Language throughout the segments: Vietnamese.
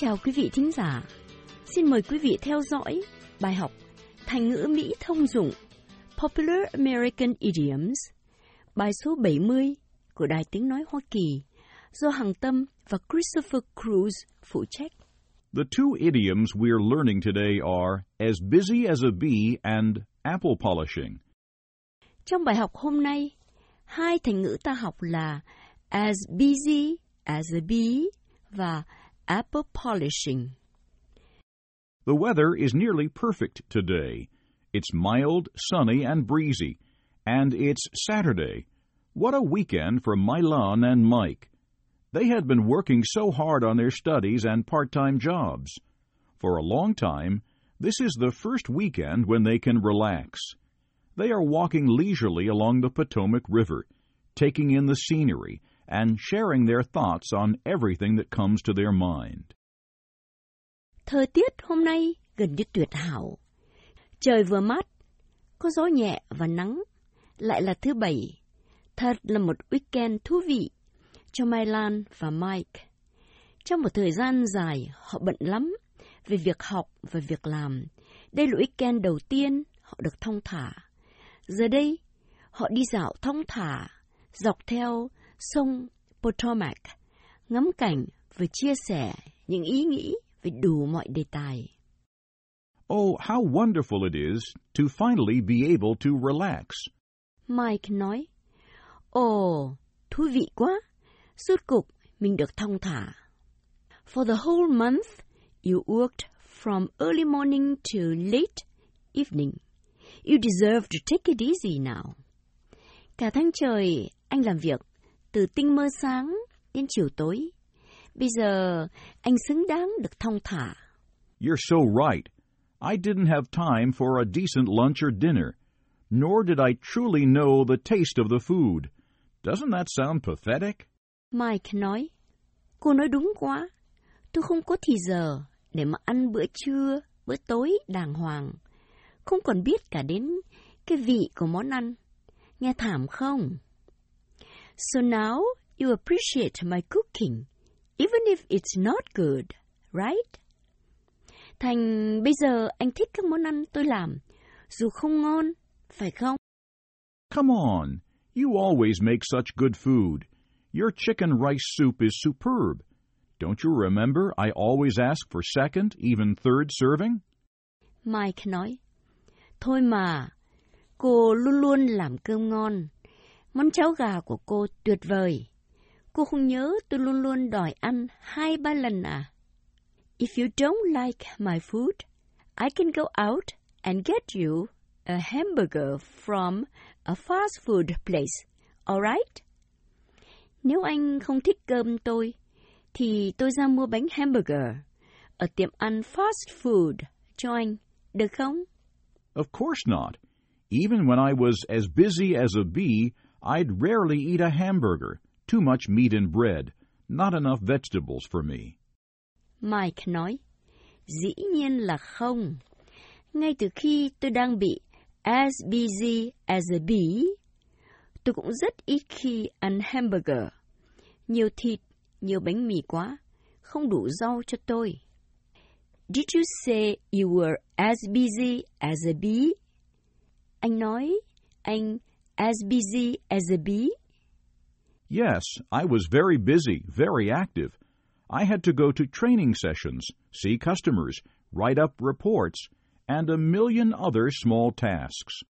chào quý vị thính giả. Xin mời quý vị theo dõi bài học Thành ngữ Mỹ thông dụng Popular American Idioms, bài số 70 của Đài Tiếng Nói Hoa Kỳ do Hằng Tâm và Christopher Cruz phụ trách. The two idioms we're learning today are as busy as a bee and apple polishing. Trong bài học hôm nay, hai thành ngữ ta học là as busy as a bee và apple polishing. The weather is nearly perfect today. It's mild, sunny, and breezy. And it's Saturday. What a weekend for Milan and Mike. They had been working so hard on their studies and part time jobs. For a long time, this is the first weekend when they can relax. They are walking leisurely along the Potomac River, taking in the scenery and sharing their thoughts on everything that comes to their mind. Thời tiết hôm nay gần như tuyệt hảo. Trời vừa mát, có gió nhẹ và nắng. Lại là thứ bảy. Thật là một weekend thú vị cho Mai Lan và Mike. Trong một thời gian dài, họ bận lắm về việc học và việc làm. Đây là weekend đầu tiên họ được thong thả. Giờ đây, họ đi dạo thong thả, dọc theo sông Potomac, ngắm cảnh và chia sẻ những ý nghĩ về đủ mọi đề tài. Oh, how wonderful it is to finally be able to relax. Mike nói, Ồ, thú vị quá, suốt cục mình được thong thả. For the whole month, you worked from early morning to late evening. You deserve to take it easy now. Cả tháng trời, anh làm việc từ tinh mơ sáng đến chiều tối. Bây giờ, anh xứng đáng được thong thả. You're so right. I didn't have time for a decent lunch or dinner, nor did I truly know the taste of the food. Doesn't that sound pathetic? Mike nói, cô nói đúng quá. Tôi không có thì giờ để mà ăn bữa trưa, bữa tối đàng hoàng. Không còn biết cả đến cái vị của món ăn. Nghe thảm không? So now you appreciate my cooking, even if it's not good, right? Thành bây giờ anh thích các món ăn tôi làm, dù không ngon, phải không? Come on. You always make such good food. Your chicken rice soup is superb. Don't you remember I always ask for second, even third serving? Mike nói, thôi mà, cô luôn luôn làm cơm ngon. Món cháo gà của cô tuyệt vời. Cô không nhớ tôi luôn luôn đòi ăn hai ba lần à? If you don't like my food, I can go out and get you a hamburger from a fast food place, alright? Nếu anh không thích cơm tôi, thì tôi ra mua bánh hamburger ở tiệm ăn fast food cho anh, được không? Of course not. Even when I was as busy as a bee, I'd rarely eat a hamburger. Too much meat and bread. Not enough vegetables for me. Mike nói, dĩ nhiên là không. Ngay từ khi tôi đang bị as busy as a bee, tôi cũng rất ít khi ăn hamburger. Nhiều thịt, nhiều bánh mì quá, không đủ rau cho tôi. Did you say you were as busy as a bee? Anh nói, anh as busy as a bee? Yes, I was very busy, very active. I had to go to training sessions, see customers, write up reports, and a million other small tasks.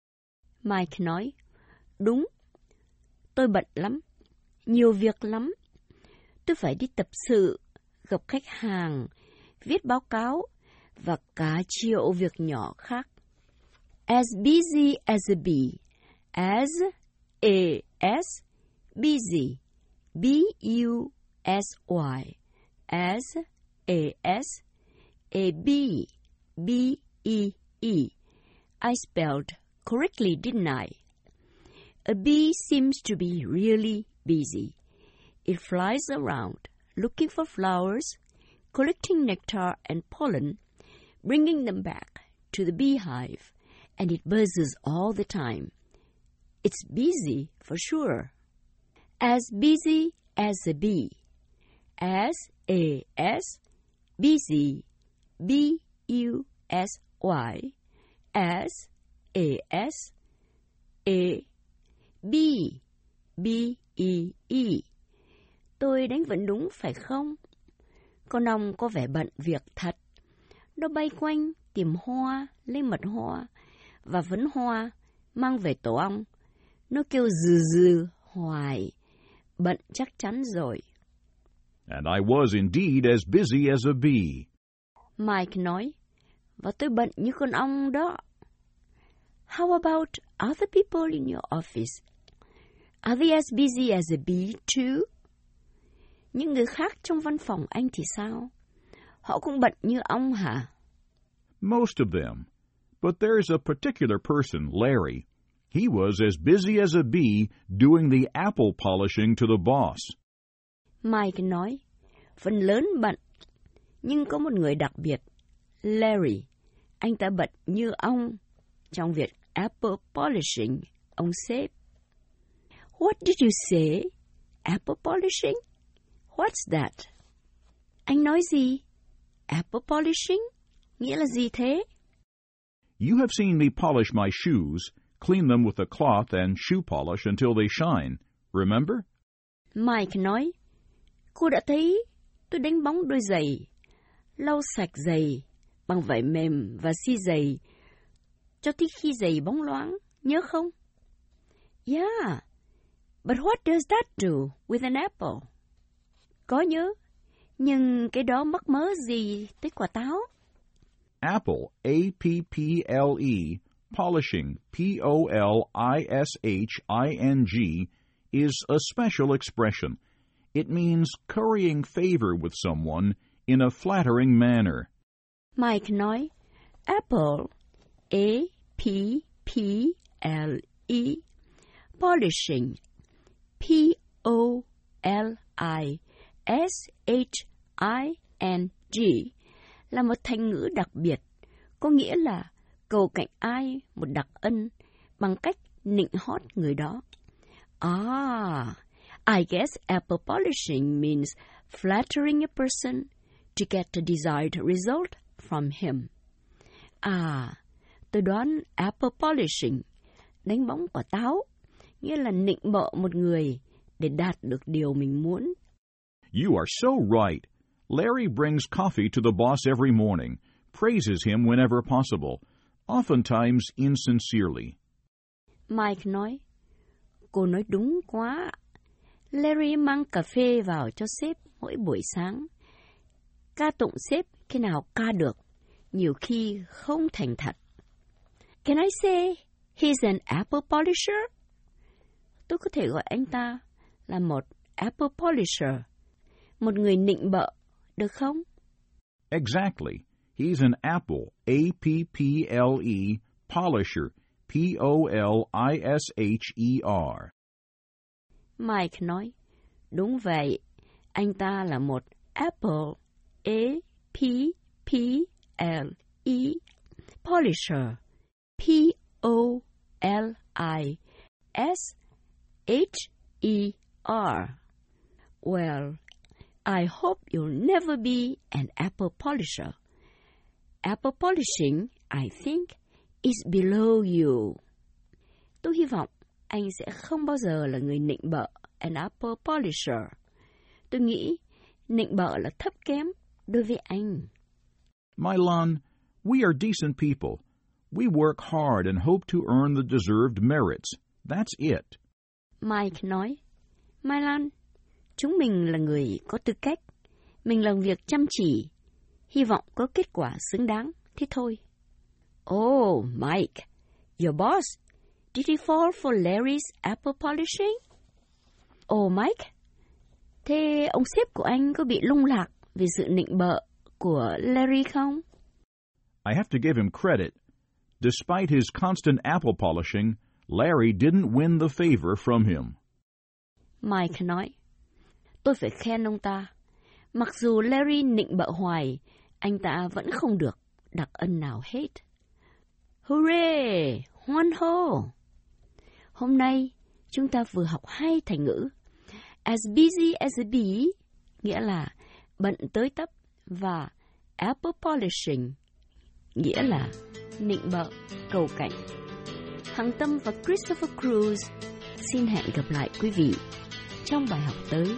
Mike nói, đúng, tôi bận lắm, nhiều việc lắm. Tôi phải đi tập sự, gặp khách hàng, viết báo cáo và cả triệu việc nhỏ khác. As busy as a bee, as a s busy, b u s y, as a s a b b e e. I spelled correctly, didn't I? A bee seems to be really busy. It flies around looking for flowers, collecting nectar and pollen, bringing them back to the beehive, and it buzzes all the time. It's busy for sure. As busy as a bee. As a s busy, B-U-S-Y, S-A-S, A, B, B-E-E. Tôi đánh vẫn đúng phải không? Con ong có vẻ bận việc thật. Nó bay quanh tìm hoa, lấy mật hoa và vấn hoa mang về tổ ong. Nó kêu dừ dừ hoài. Bận chắc chắn rồi. And I was indeed as busy as a bee. Mike nói, và tôi bận như con ong đó. How about other people in your office? Are they as busy as a bee too? Những người khác trong văn phòng anh thì sao? Họ cũng bận như ong hả? Most of them. But there's a particular person, Larry. He was as busy as a bee doing the apple polishing to the boss. Mike nói, phần lớn bận, nhưng có một người đặc biệt, Larry. Anh ta bận như ong trong việc apple polishing, ông sếp. What did you say? Apple polishing? What's that? Anh nói gì? Apple polishing? Nghĩa là gì thế? You have seen me polish my shoes, clean them with a cloth and shoe polish until they shine. Remember? Mike nói, cô đã thấy tôi đánh bóng đôi giày, lau sạch giày bằng vải mềm và xi giày cho tới khi giày bóng loáng, nhớ không? Yeah, but what does that do with an apple? Có nhớ, nhưng cái đó mắc mớ gì tới quả táo? Apple, A-P-P-L-E, polishing, P-O-L-I-S-H-I-N-G, is a special expression. It means currying favor with someone in a flattering manner. Mike nói, apple, A-P-P-L-E, polishing, P-O-L-I-S-H-I-N-G, là một thành ngữ đặc biệt, có nghĩa là cầu cạnh ai một đặc ân bằng cách nịnh hót người đó. Ah, I guess apple polishing means flattering a person to get a desired result from him. À, tôi đoán apple polishing, đánh bóng quả táo, nghĩa là nịnh bợ một người để đạt được điều mình muốn. You are so right. Larry brings coffee to the boss every morning, praises him whenever possible, oftentimes insincerely. Mike nói, cô nói đúng quá. Larry mang cà phê vào cho sếp mỗi buổi sáng. Ca tụng sếp khi nào ca được, nhiều khi không thành thật. Can I say he's an apple polisher? Tôi có thể gọi anh ta là một apple polisher, một người nịnh bợ, được không? Exactly. He's an apple, A-P-P-L-E, polisher, P-O-L-I-S-H-E-R. Mike nói, đúng vậy, anh ta là một apple, A-P-P-L-E, polisher, P-O-L-I-S-H-E-R. Well, I hope you'll never be an apple polisher. Apple polishing, I think, is below you. Tôi hy vọng anh sẽ không bao giờ là người nịnh bợ an apple polisher. Tôi nghĩ nịnh bợ là thấp kém đối với anh. Milan, we are decent people. We work hard and hope to earn the deserved merits. That's it. Mike nói, Mai Lan, chúng mình là người có tư cách. Mình làm việc chăm chỉ, hy vọng có kết quả xứng đáng, thế thôi. Oh, Mike, your boss, did he fall for Larry's apple polishing? Oh, Mike, thế ông sếp của anh có bị lung lạc vì sự nịnh bợ của Larry không? I have to give him credit. Despite his constant apple polishing, Larry didn't win the favor from him. Mike nói, tôi phải khen ông ta. Mặc dù Larry nịnh bợ hoài, anh ta vẫn không được đặc ân nào hết. Hooray! Hoan hô! Hôm nay, chúng ta vừa học hai thành ngữ. As busy as a bee, nghĩa là bận tới tấp, và apple polishing, nghĩa là nịnh bợ, cầu cảnh. Hằng Tâm và Christopher Cruz xin hẹn gặp lại quý vị trong bài học tới.